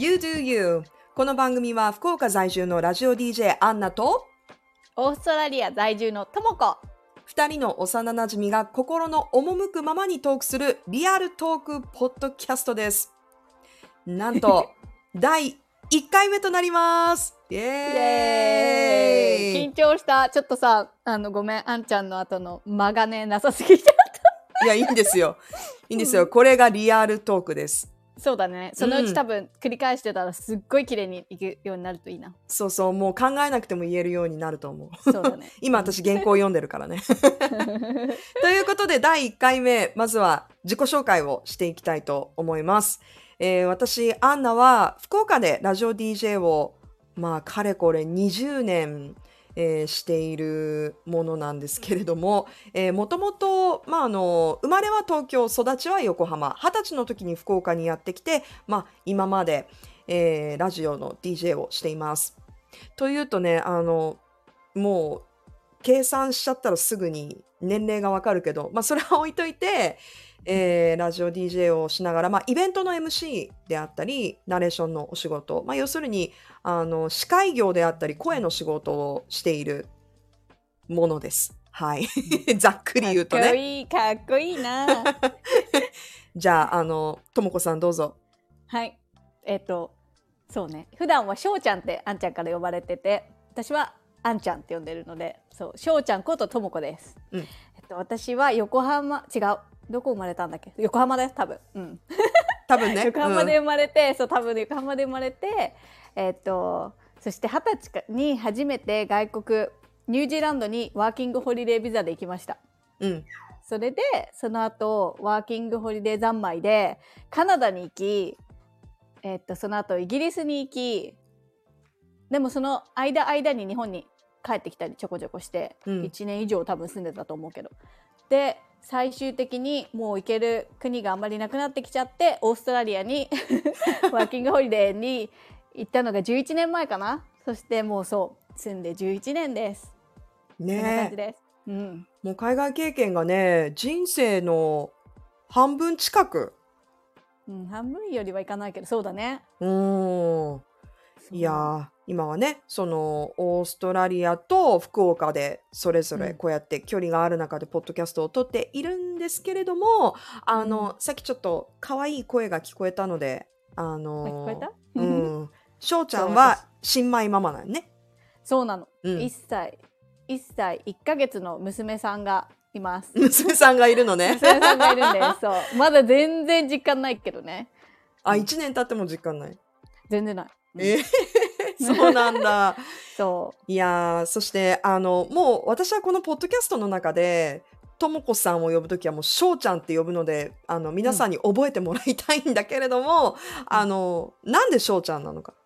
You Do You この番組は福岡在住のラジオ DJ アンナとオーストラリア在住のともこ。二人の幼馴染が心の赴くままにトークするリアルトークポッドキャストです。なんと 第1回目となりますイエイーイ緊張した。ちょっとさ、あの、ごめん、あんちゃんの後の間がね、なさすぎちゃっいや、いいんですよ。いいんですよ。これがリアルトークです。た。そうだね。そのううんち多分繰り返してたらすっごい綺麗にいくようになるといいな。そうそう、もう考えなくても言えるようになると思う。そうだね。今私原稿読んでるからね。ということで第1回目、まずは自己紹介をしていきたいと思います。えー私、アンナは福岡でラジオ DJ を、まあ、かれこれ20年、えーしているものなんですけれども、えーもともと、まあ、あの、生まれは東京、育ちは横浜、二十歳の時に福岡にやってきて、まあ、今まで、えーラジオの DJ をしています。というとね、あの、もう、計算しちゃったらすぐに年齢がわかるけど、まあ、それは置いといて、えーラジオ DJ をしながら、まあ、イベントの MC であったりナレーションのお仕事、まあ、要するにあの司会業であったり声の仕事をしているものです。はい。ざっくり言うとかっこね。いい、かっこいいな。じゃあ、あの、ともこさんどうぞ。はい。えっ、と、そうね。普段はしょうちゃんってあんちゃんから呼ばれてて、私はあんちゃんって呼んでるので、そう、しょうちゃんことともこです。うんえっと、私は横浜、違う。どこ生まれたんだっけ？横浜です、多分。うん。多分ね。横浜で生まれて、そう多分横浜で生まれてえっとそして二十歳に初めて外国ニュージーランドにワーキングホリデービザで行きましたうん。うん。それでその後ワーキングホリデー三昧でカナダに行きえっとその後イギリスに行きでもその間間に日本に帰ってきたりちょこちょこして、うん1年以上多分住んでたと思うけどで最終的にもう行ける国があんまりなくなってきちゃってオーストラリアに ワーキングホリデーに行ったのが11年前かな。そしてもうそう住んで11年です。こんな感ねじです、うん。もう海外経験がね、人生の半分近く。うん、半分よりはいかないけどそうだね。うーん。いやー今はねそのオーストラリアと福岡でそれぞれうん。こうやって距離がある中でポッドキャストを撮っているんですけれどもあの、さっきちょっと可愛い声が聞こえたのでああの聞こえた、うん。翔ちゃんは新米ママなんね。そうなの、うん。1歳。1歳1ヶ月の娘さんがいます。娘さんがいるのね。娘さんがいるんでそう。まだ全然実感ないけどね。あ1年経っても実感ない。全然ない、うんえー そうなんだ。そいやーそしてあのもう私はこのポッドキャストの中でともこさんを呼ぶときはもうしょうちゃんって呼ぶのであの皆さんに覚えてもらいたいんだけれども、あのなんでしょうちゃんなのか？う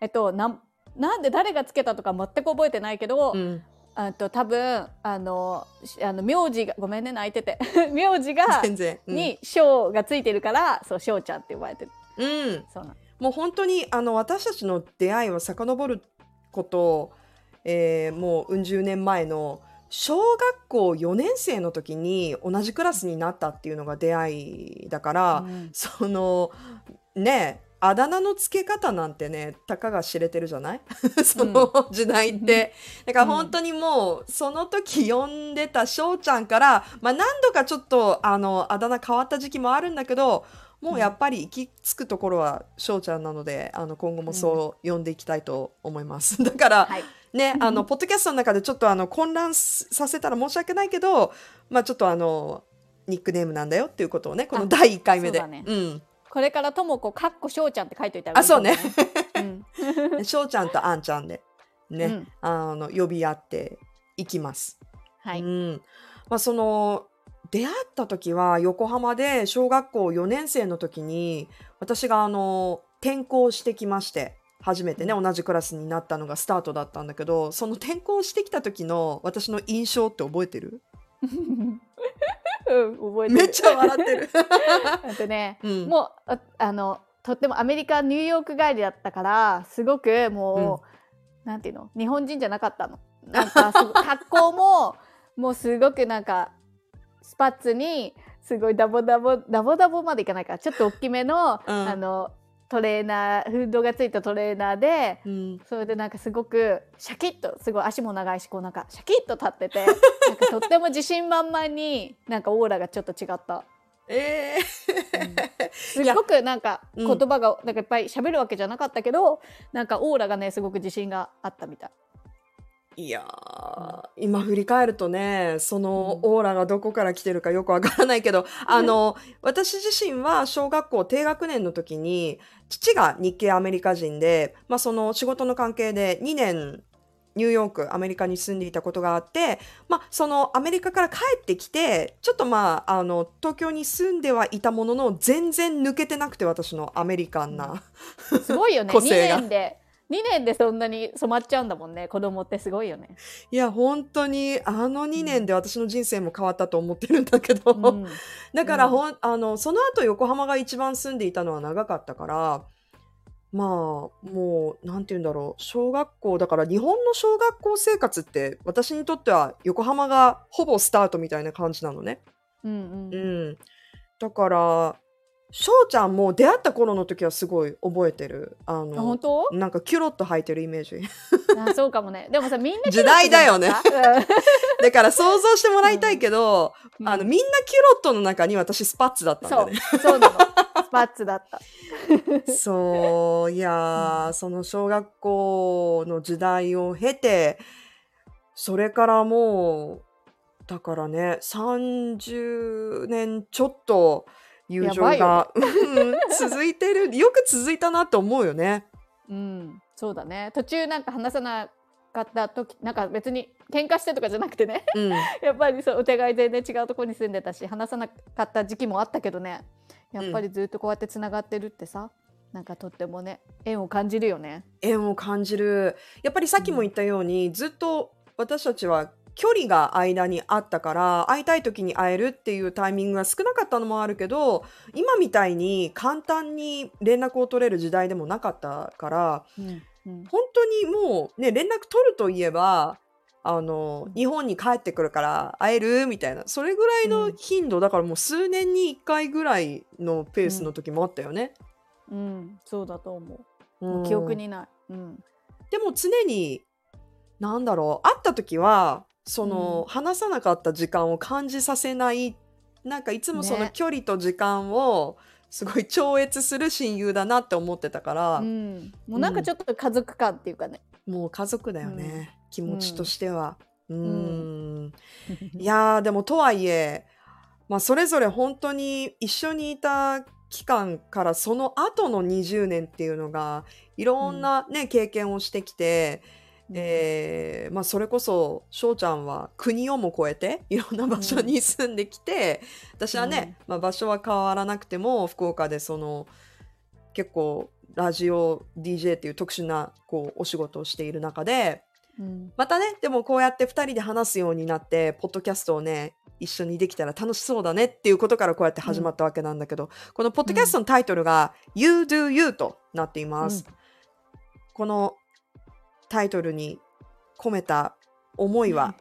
えっとなんなんで誰がつけたとか全く覚えてないけど、うん、あと多分あのしあの名字がごめんね泣いてて。名字が全然。うん。に翔がついてるからそう翔ちゃんって呼ばれてる。うん、そうなのもう本当にあの私たちの出会いは遡ること、えーもううん十年前の小学校4年生の時に同じクラスになったっていうのが出会いだから、うん。そのねあだ名の付け方なんてねたかが知れてるじゃない？その時代って、だから本当にもうその時呼んでた翔ちゃんから、まあ、何度かちょっとあのあだ名変わった時期もあるんだけどもうやっぱり行き着くところは翔ちゃんなのであの今後もそう呼んでいきたいと思います。だから、はいね、あの、ポッドキャストの中でちょっとあの、混乱させたら申し訳ないけど、まあちょっとあの、ニックネームなんだよっていうことをね、この第1回目で。そうだねうん。これからともこかっこ翔ちゃんって書いといたらあそうねうん 翔ちゃんとあんちゃんで、ね、うんあの、呼び合っていきます。はい、うん。まあその、出会った時は横浜で小学校4年生の時に私があの転校してきまして初めてね同じクラスになったのがスタートだったんだけどその転校してきた時の私の印象って覚えてる？うん覚えてる。めっちゃ笑ってる。あとね、うん。もうああのとってもアメリカニューヨーク帰りだったからすごくもう、なんていうの？日本人じゃなかったの。なんか格好ももうすごくなんかスパッツにすごいダボダボダボダボまでいかないか。らちょっと大きめの、うん。あのトレーナーフードがついたトレーナーでうん、それでなんかすごくシャキッとすごい足も長いしこうなんかシャキッと立ってて なんかとっても自信満々になんかオーラがちょっと違った。えー。すっごくなんかうん。言葉がなんかいっぱい喋るわけじゃなかったけど、なんかオーラがねすごく自信があったみたい。いやー、今振り返るとね、そのオーラがどこから来てるかよくわからないけど、あの、私自身は小学校低学年の時に、父が日系アメリカ人で、まあその仕事の関係で2年、ニューヨーク、アメリカに住んでいたことがあって、まあそのアメリカから帰ってきて、ちょっとまあ、あの、東京に住んではいたものの、全然抜けてなくて私のアメリカンな。すごいよね。2個性が。年で2年でそんなに染まっちゃうんだもんね。子供ってすごいよね。いや、本当に、あの2年で私の人生も変わったと思ってるんだけど、うん。だからほん、あの、その後横浜が一番住んでいたのは長かったから、まあ、もう、なんて言うんだろう、小学校、だから日本の小学校生活って、私にとっては横浜がほぼスタートみたいな感じなのね。うんううん。ん。だから、翔ちゃんも出会った頃の時はすごい覚えてる？ああ本の、当？なんかキュロッと履いてるイメージ。あそうかもね。でもさみんな時代だよね。だから想像してもらいたいけど、うん。あの、みんなキュロットの中に私スパッツだったんたそう。だよね。そうなの。スパッツだった。そう、いやー、その小学校の時代を経て、それからもう、だからね、30年ちょっと友情やが、うん続いてる。よく続いたなと思うよね。うんそうだね途中なんか話さなかった時なんか別に喧嘩してとかじゃなくてねうん。やっぱりそうお互い全然違うところに住んでたし話さなかった時期もあったけどねやっぱりずっとこうやってつながってるってさ、なんかとってもね縁を感じるよね。縁を感じる。やっぱりさっきも言ったように、ずっと私たちは距離が間にあったから、会いたい時に会えるっていうタイミングが少なかったのもあるけど、今みたいに簡単に連絡を取れる時代でもなかったから、うんうん本当にもうね、連絡取るといえば、あのうん、日本に帰ってくるから会えるみたいな、それぐらいの頻度、だからもう数年に1回ぐらいのペースの時もあったよね。うん、そうだと思う。うんもう記憶にない。うん。でも常に、なんだろう、会った時は、その、うん。話さなかった時間を感じさせない、なんかいつもそのね。距離と時間を、すごい超越する親友だなって思ってたから、うん、もうなんかちょっと家族感っていうかね。もう家族だよね、気持ちとしては。うーんん。いやー、でもとはいえ、まあ、それぞれ本当に一緒にいた期間からその後の20年っていうのが、いろんなね、経験をしてきて、えーまあ、それこそ翔ちゃんは国をも越えて いろんな場所に住んできて、私はね、まあ、場所は変わらなくても福岡でその結構ラジオ DJ っていう特殊なこうお仕事をしている中でうん。またねでもこうやって2人で話すようになってポッドキャストをね一緒にできたら楽しそうだねっていうことからこうやって始まったわけなんだけど、このポッドキャストのタイトルが「You Do You」となっています。このタイトルに込めた思いは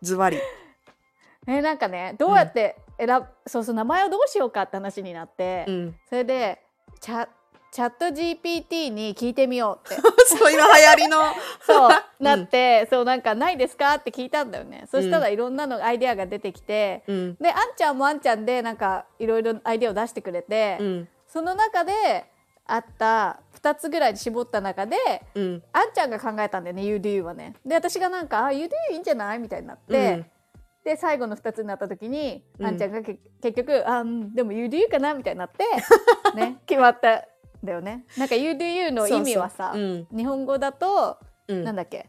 ズバリ。えなんかねどうやって選ぶ、そうそう名前をどうしようかって話になって、うん、それでチャチャット GPT に聞いてみようって。そう今流行りの。そううん。なって、そうなんかないですかって聞いたんだよね。そしたらいろんなのアイデアが出てきて、うん。であんちゃんもあんちゃんでなんかいろいろアイデアを出してくれて、うん。その中であった2つぐらいに絞った中でうんあんちゃんが考えたんだよね do はねで私がなんか「あ do いいんじゃない?」みたいになって、で最後の2つになった時に、うんあんちゃんがけ結局「あうんでも you かな?」みたいになって ね決まったんだよねなんか you の意味はさ日本語だと、うんなんだっけ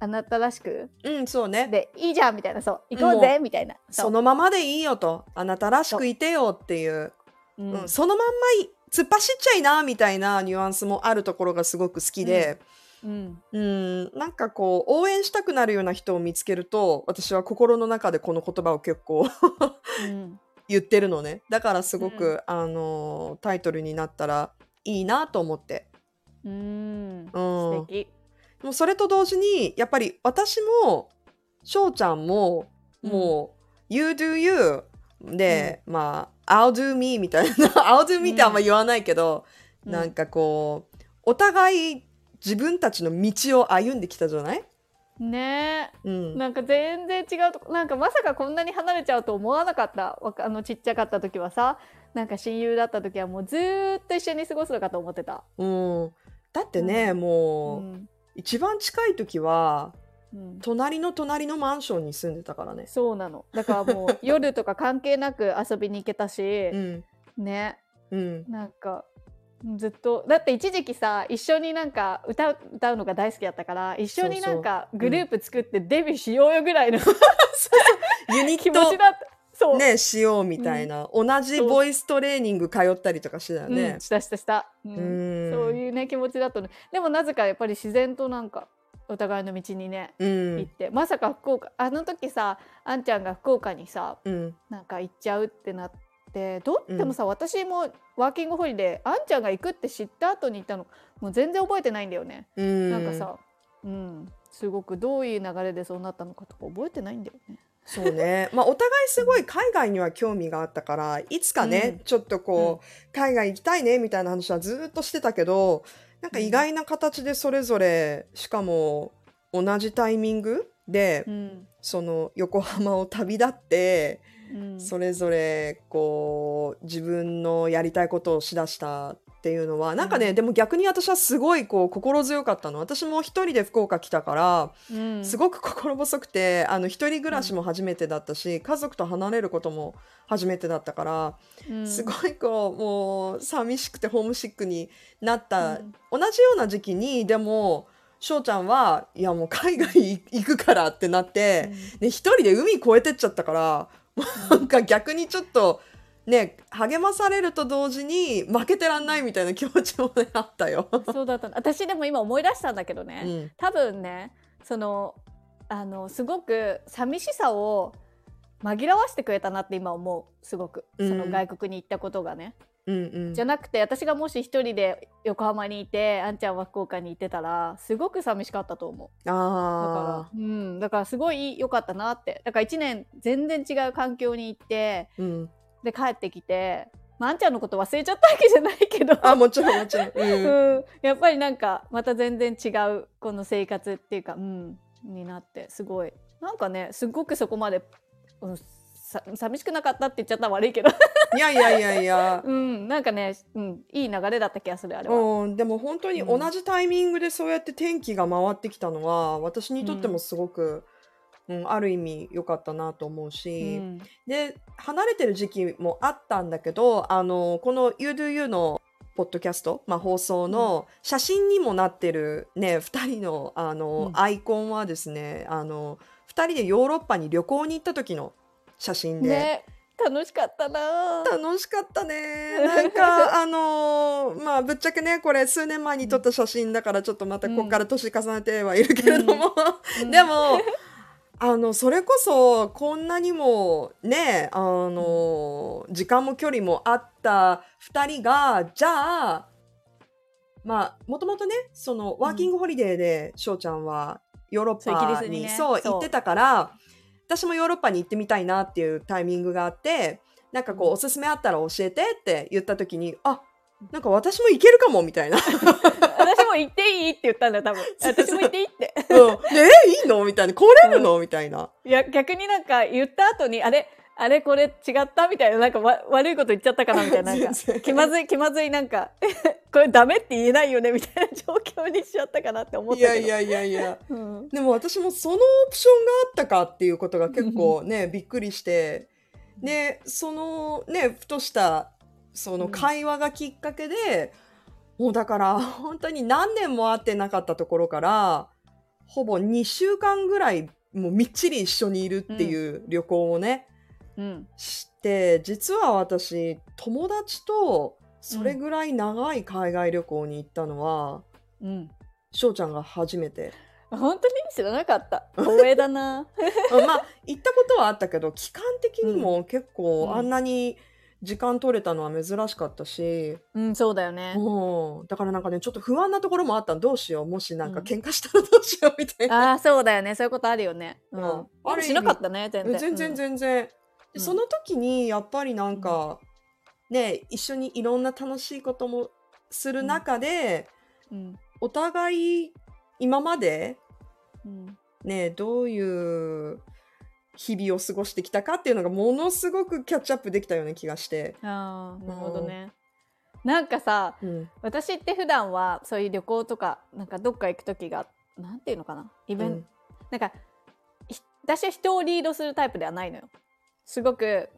あなたらしくうん、そうね。でいいじゃんみたいなそう行こうぜみたいなそのままでいいよと。あなたらしくいてよっていう。う、うんうんそのまんまい突っ走っちゃいなみたいなニュアンスもあるところがすごく好きで、うん。うん、なんかこう応援したくなるような人を見つけると私は心の中でこの言葉を結構うん。言ってるのね。だからすごく、あのタイトルになったらいいなと思って、うん。うん、素敵。もうそれと同時にやっぱり私も翔ちゃんももう「You do you」で、まあ「I'll do me」みたいな「I'll do me」ってあんま言わないけど、うん。なんかこうお互い自分たちの道を歩んできたじゃない、ね。えうん、なんか全然違うとこなんかまさかこんなに離れちゃうと思わなかった。あのちっちゃかった時はさなんか親友だった時はもうずーっと一緒に過ごすのかと思ってた。うん、だってね、うもう、ん。一番近い時はうん。隣の隣のマンションに住んでたからね。そうなの。だからもう 夜とか関係なく遊びに行けたし、うん。ね。うん。なんかずっとだって一時期さ一緒になんか歌う歌うのが大好きだったから一緒になんかグループ作ってデビューしようよぐらいのユニ気ット持ちだった。そう、ねしようみたいな、同じボイストレーニング通ったりとかしてたよね。うん、。したしたした、うん。うん。そういうね気持ちだったの。でもなぜかやっぱり自然となんかお互いの道にねうん。行って、まさか福岡あの時さあんちゃんが福岡にさうん。なんか行っちゃうってなってどうでもさ、私もワーキングホリデーあんちゃんが行くって知った後に行ったのもう全然覚えてないんだよね、うん。なんかさうん。すごくどういう流れでそうなったのかとか覚えてないんだよね。そうね。まあ、お互いすごい海外には興味があったから、いつかね、うん。ちょっとこう、海外行きたいね、みたいな話はずっとしてたけど、なんか意外な形でそれぞれ、しかも同じタイミングで、うん。その横浜を旅立って、うん。それぞれこう自分のやりたいことをしだしたっていうのはなんかね、うんでも逆に私はすごいこう心強かったの。私も一人で福岡来たからうん。すごく心細くてあの一人暮らしも初めてだったし、家族と離れることも初めてだったから、うん。すごいこうもう寂しくてホームシックになった、うん。同じような時期にでも翔ちゃんはいやもう海外行くからってなって、ね、一人で海越えてっちゃったから、なんか逆にちょっとね励まされると同時に負けてらんないみたいな気持ちもねあったよ。そうだった。の私でも今思い出したんだけどね、うん。多分ねそのあのすごく寂しさを紛らわしてくれたなって今思う。すごく。そのうん外国に行ったことがね、うんうん。じゃなくて私がもし一人で横浜にいてあんちゃんは福岡にいてたらすごく寂しかったと思う。だあからうん。だからすごい良かったなって。だから1年全然違う環境に行ってーうんで帰ってきて、まあ、あんちゃんのこと忘れちゃったわけじゃないけど。あもちろんもちろん。うん。うん、やっぱりなんかまた全然違うこの生活っていうか、うん、になってすごい。なんかねすごくそこまで、うん、さ寂しくなかったって言っちゃったら悪いけど、いやいやいやいや。うん、なんかね、うん、いい流れだった気がするあれは。うん、でも本当に同じタイミングでそうやって天気が回ってきたのは私にとってもすごく、うんある意味良かったなと思ううし、ん。で離れてる時期もあったんだけどあのこの「YouDoYou」のポッドキャスト、まあ、放送の写真にもなってるね2人のあの、うん。アイコンはですねあの2人でヨーロッパに旅行に行った時の写真で。ね楽しかったな。ぁ楽しかったね。なんか、あのーまあ、ぶっちゃけね、これ数年前に撮った写真だから、ちょっとまたここから年重ねてはいるけれども、うん。でも、あの、それこそ、こんなにもね、あのー時間も距離もあった二人が、じゃあ、まあ、もともとね、その、ワーキングホリデーで、翔ちゃんは、ヨーロッパに、そう、行ってたから、私もヨーロッパに行ってみたいなっていうタイミングがあって、なんかこう、うん。おすすめあったら教えてって言った時に、あ、なんか私も行けるかも、みたいな。私も行っていいって言ったんだよ多分。私も行っていいってうん、でえいいの？みたいな。来れるの？みたいな。いや逆になんか言った後にあれ？あれこれ違った？みたいな。なんかわ悪いこと言っちゃったかな？みたいな。なんか気まずい気まずいなんか これダメって言えないよね？みたいな状況にしちゃったかなって思ったけど。いやいやいやいや。うん。でも私もそのオプションがあったかっていうことが結構ね、びっくりして。で、そのね、ふとしたその会話がきっかけで、もうだから本当に何年も会ってなかったところから、ほぼ2週間ぐらいもうみっちり一緒にいるっていう旅行をね、うん。して、実は私、友達とそれぐらい長い海外旅行に行ったのは、うん。翔ちゃんが初めて。本当に知らなかった。光栄だな。うん。まあ行ったことはあったけど期間的にも結構うん。あんなに時間取れたのは珍しかったし、うんそうだよね。うん。だからなんかねちょっと不安なところもあった。どうしよう。もしなんかうん。喧嘩したらどうしようみたいな、ああそうだよね。そういうことあるよね。うん。うんでもしなかったね全然。全然全然、その時にやっぱりなんか、ね一緒にいろんな楽しいこともする中で、うん。お互い今までうん。ねどういう日々を過ごしてきたかっていうのがものすごくキャッチアップできたような気がして。あーなるほどね。なんかさうん。私って普段はそういう旅行とかなんかどっか行く時がなんていうのかな？イベント、うん。なんかひ私は人をリードするタイプではないのよ。すごく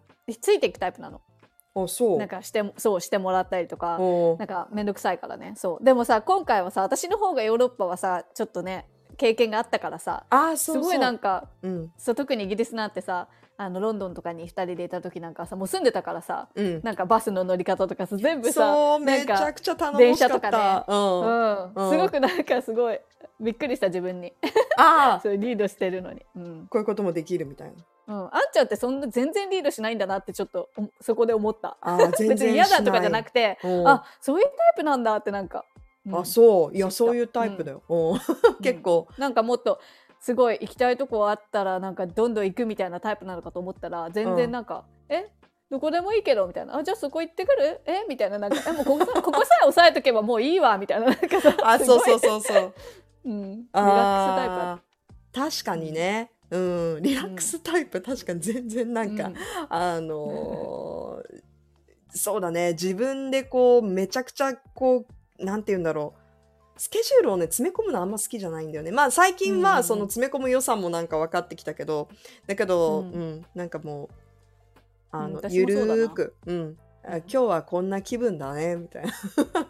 ついていくタイプなの。あそう。なんかしてもそうしてもらったりとかおなんかめんどくさいからね。そう。でもさ今回はさ私の方がヨーロッパはさちょっとね経験があったからさあそうすごいなんかうん。そう特にイギリスなんてさあのロンドンとかに2人でいた時なんかさもう住んでたからさうん。なんかバスの乗り方とかさ全部さそうなめちゃくちゃ頼もし電車とた、かうん。うん。うん。すごくなんかすごいびっくりした自分に。ああ そうリードしてるのに、うん。こういうこともできるみたいな。うん、あんちゃんってそんな全然リードしないんだなってちょっとおそこで思った。ああ全然別に嫌だとかじゃなくてうん。あそういうタイプなんだってなんか、うんあそう。いやそういうタイプだよ、うん。結構。なんかもっとすごい行きたいとこあったらなんかどんどん行くみたいなタイプなのかと思ったら全然なんか、え？どこでもいいけどみたいな。あじゃあそこ行ってくる？え？みたいな。なんかえもうここさ ここさえ押さえとけばもういいわみたいな。なんかさあそうそうそうそう。うん、リラックスタイプ確かにね。うん。リラックスタイプ、確かに全然なんか、うん。あのー そうだね。自分でこうめちゃくちゃこうなんて言うんだろう。スケジュールをね詰め込むのあんま好きじゃないんだよね。まあ最近はその詰め込む良さもなんか分かってきたけどだけど、ううん。んなんかもうあうんの、ゆるーく、うん、あ今日はこんな気分だねみたい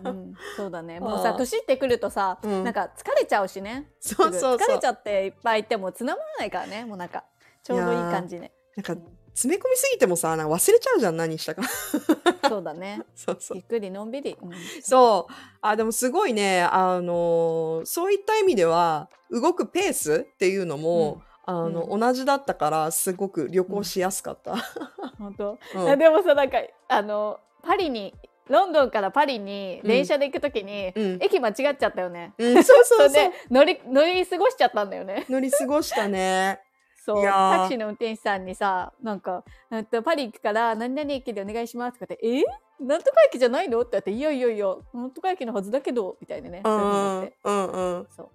な。うん、そうだね。もうさ年いってくるとさ、うん。なんか疲れちゃうしね。そうそう疲れちゃっていっぱいいてもつながらないからね。もうなんかちょうどいい感じね。なんか詰め込みすぎてもさなんか忘れちゃうじゃん何したかそうだね そうそうゆっくりのんびり、うんそう。あ、でもすごいね、あのーそういった意味では、動くペースっていうのも、あの、う同じだったから、すごく旅行しやすかった。本当、うんあでもさなんかあのパリにロンドンからパリに電車で行くときに、うん駅間違っちゃったよね。うん、そうそうそう。乗り乗り過ごしちゃったんだよね。乗り過ごしたね。そうタクシーの運転手さんにさなんか「えっとパリ行くから何々駅でお願いします」とかって「え？なんとか駅じゃないの?」って言って「いやいやいやなんとか駅のはずだけど」みたいなね。うんうん、うん。そう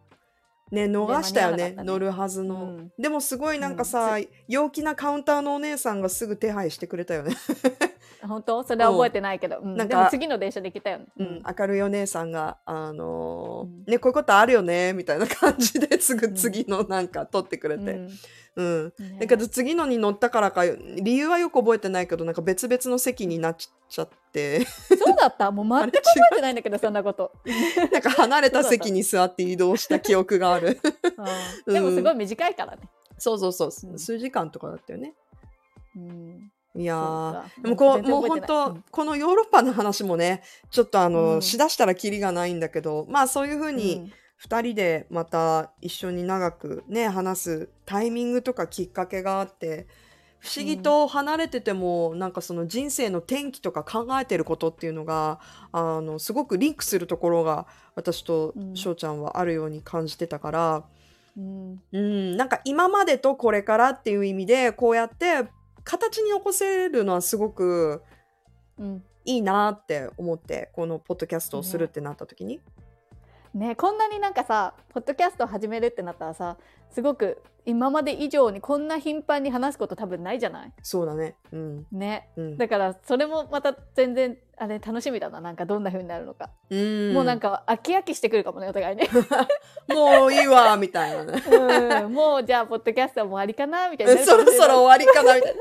ね、逃したよね乗るはずの、うんでもすごいなんかさ、陽気なカウンターのお姉さんがすぐ手配してくれたよね。本当？それは覚えてないけど、うん。なんか次の電車で行けたよね。うん、明るいお姉さんが、あのーうん。ね、こういうことあるよね、みたいな感じですぐうん次のなんか取ってくれて。うん。だけど次のに乗ったからか理由はよく覚えてないけどなんか別々の席になっちゃって。そうだった？もう全く覚えてないんだけどそんなこと。なんか離れた席に座って移動した記憶がある。うん。でもすごい短いからね。そうそうそう、うん。数時間とかだったよね。うんいやでもこうもう本当、このヨーロッパの話もねちょっとあの、うん。しだしたらキリがないんだけどまあそういうふううん。に2人でまた一緒に長くね話すタイミングとかきっかけがあって不思議と離れてても、なんかその人生の転機とか考えてることっていうのがあのすごくリンクするところが私とうん。翔ちゃんはあるように感じてたから、うん。うん、なんか今までとこれからっていう意味でこうやって形に残せるのはすごくうんいいなって思ってこのポッドキャストをするってなった時に。ねこんなになんかさポッドキャスト始めるってなったらさすごく今まで以上にこんな頻繁に話すこと多分ないじゃない？そうだね。うん。ねうん。だからそれもまた全然あれ楽しみだななんかどんな風になるのか、うんもうなんか飽き飽きしてくるかもねお互いね、もういいわ、みたいなね。うん、もうじゃあポッドキャストは終わりかなみたいになるそろそろ終わりかな、みたい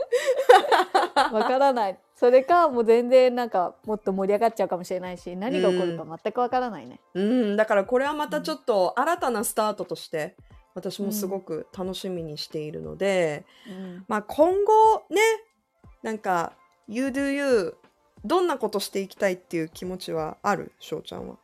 な。わからないそれかもう全然なんかもっと盛り上がっちゃうかもしれないし何が起こるか全くわからないね、うん、だからこれはまたちょっと新たなスタートとして、私もすごく楽しみにしているので、うん。まあ今後ね、なんか、You do you、どんなことしていきたいっていう気持ちはある？翔ちゃんは。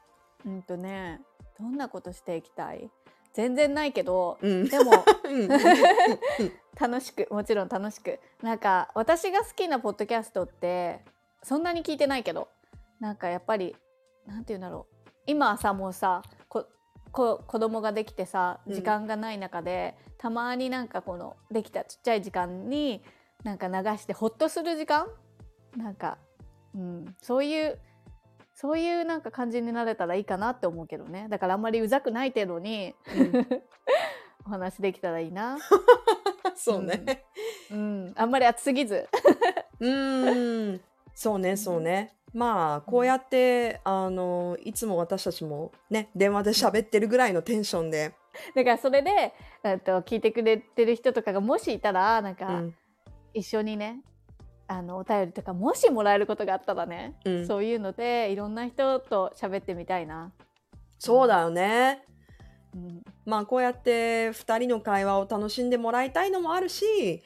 うんとねどんなことしていきたい？全然ないけどうん。でもうん。楽しくもちろん楽しく。なんか私が好きなポッドキャストってそんなに聞いてないけどなんかやっぱりなんて言うんだろう。今はさもうさここ子供ができてさうん。時間がない中で、たまになんかこのできたちっちゃい時間になんか流してほっとする時間？なんか、うん、そういうそういうなんか感じになれたらいいかなって思うけどねだからあんまりうざくない程度にお話できたらいいな そうね。うんあんまり熱すぎずうーん。そうね、そうね。まあ、こうやって、あの、いつも私たちもね、電話で喋ってるぐらいのテンションで、だからそれでえっと聞いてくれてる人とかがもしいたらなんかうん。一緒にねあのお便りとかもしもらえることがあったらね、うんそういうのでいろんな人と喋ってみたいな。そうだよね。うんまあ、こうやって2人の会話を楽しんでもらいたいのもあるし、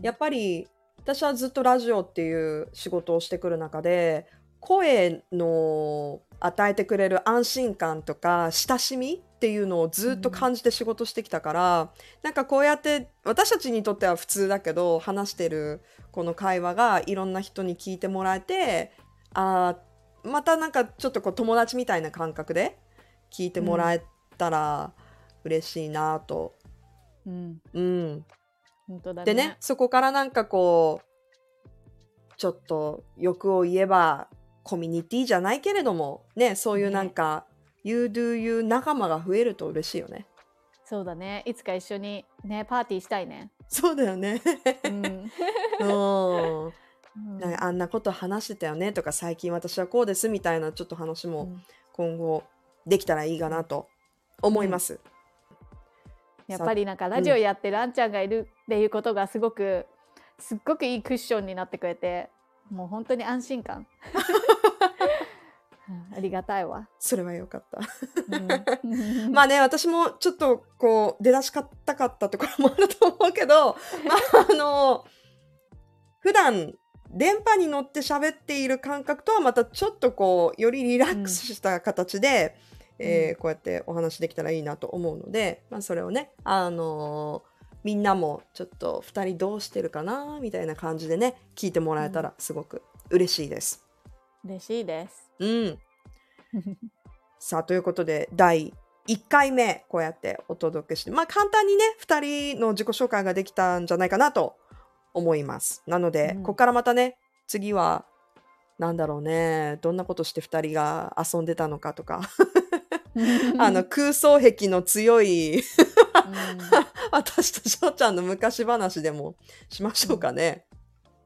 やっぱり私はずっとラジオっていう仕事をしてくる中で声の与えてくれる安心感とか親しみっていうのをずっと感じて仕事してきたから、なんかこうやって私たちにとっては普通だけど話してるこの会話がいろんな人に聞いてもらえてあーまたなんかちょっとこう友達みたいな感覚で聞いてもらえたら嬉しいなと。うん、うん本当だね。でね、そこからなんかこう、ちょっと欲を言えば、コミュニティじゃないけれども、ね、そういうなんか、You do you 仲間が増えると嬉しいよね。そうだね。いつか一緒にねパーティーしたいね。そうだよね。うん。うん。うんなんかあんなこと話してたよねとか、最近私はこうですみたいなちょっと話もうん今後できたらいいかなと思います。やっぱりなんかラジオやってるあんちゃんがいるっていうことがすごくすっごくいいクッションになってくれてもう本当に安心感、うんありがたいわ、それはよかった。うん。まあね、私もちょっとこう出だしかったかったところもあると思うけど、まああの、普段電波に乗って喋っている感覚とはまたちょっとこう、よりリラックスした形で、えーこうやってお話できたらいいなと思うので、まあそれをね、あのみんなもちょっと2人どうしてるかなみたいな感じでね、聞いてもらえたらすごく嬉しいです。嬉しいです。うん。さあということで第1回目こうやってお届けしてまあ簡単にね2人の自己紹介ができたんじゃないかなと思います。なので、うん。ここからまたね次はなんだろうねどんなことして2人が遊んでたのかとか。あの空想癖の強い 私と翔ちゃんの昔話でもしましょうかね。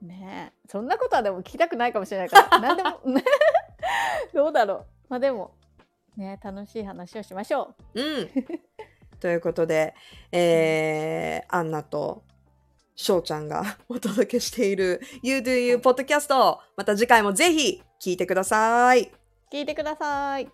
うん。ねえ。そんなことはでも聞きたくないかもしれないから。何でも。どうだろう。まあでも。ね楽しい話をしましょう。ん。ということで、えー、アンナと翔ちゃんがお届けしている You Do You ポッドキャストまた次回もぜひ聞いてください。う聞いてください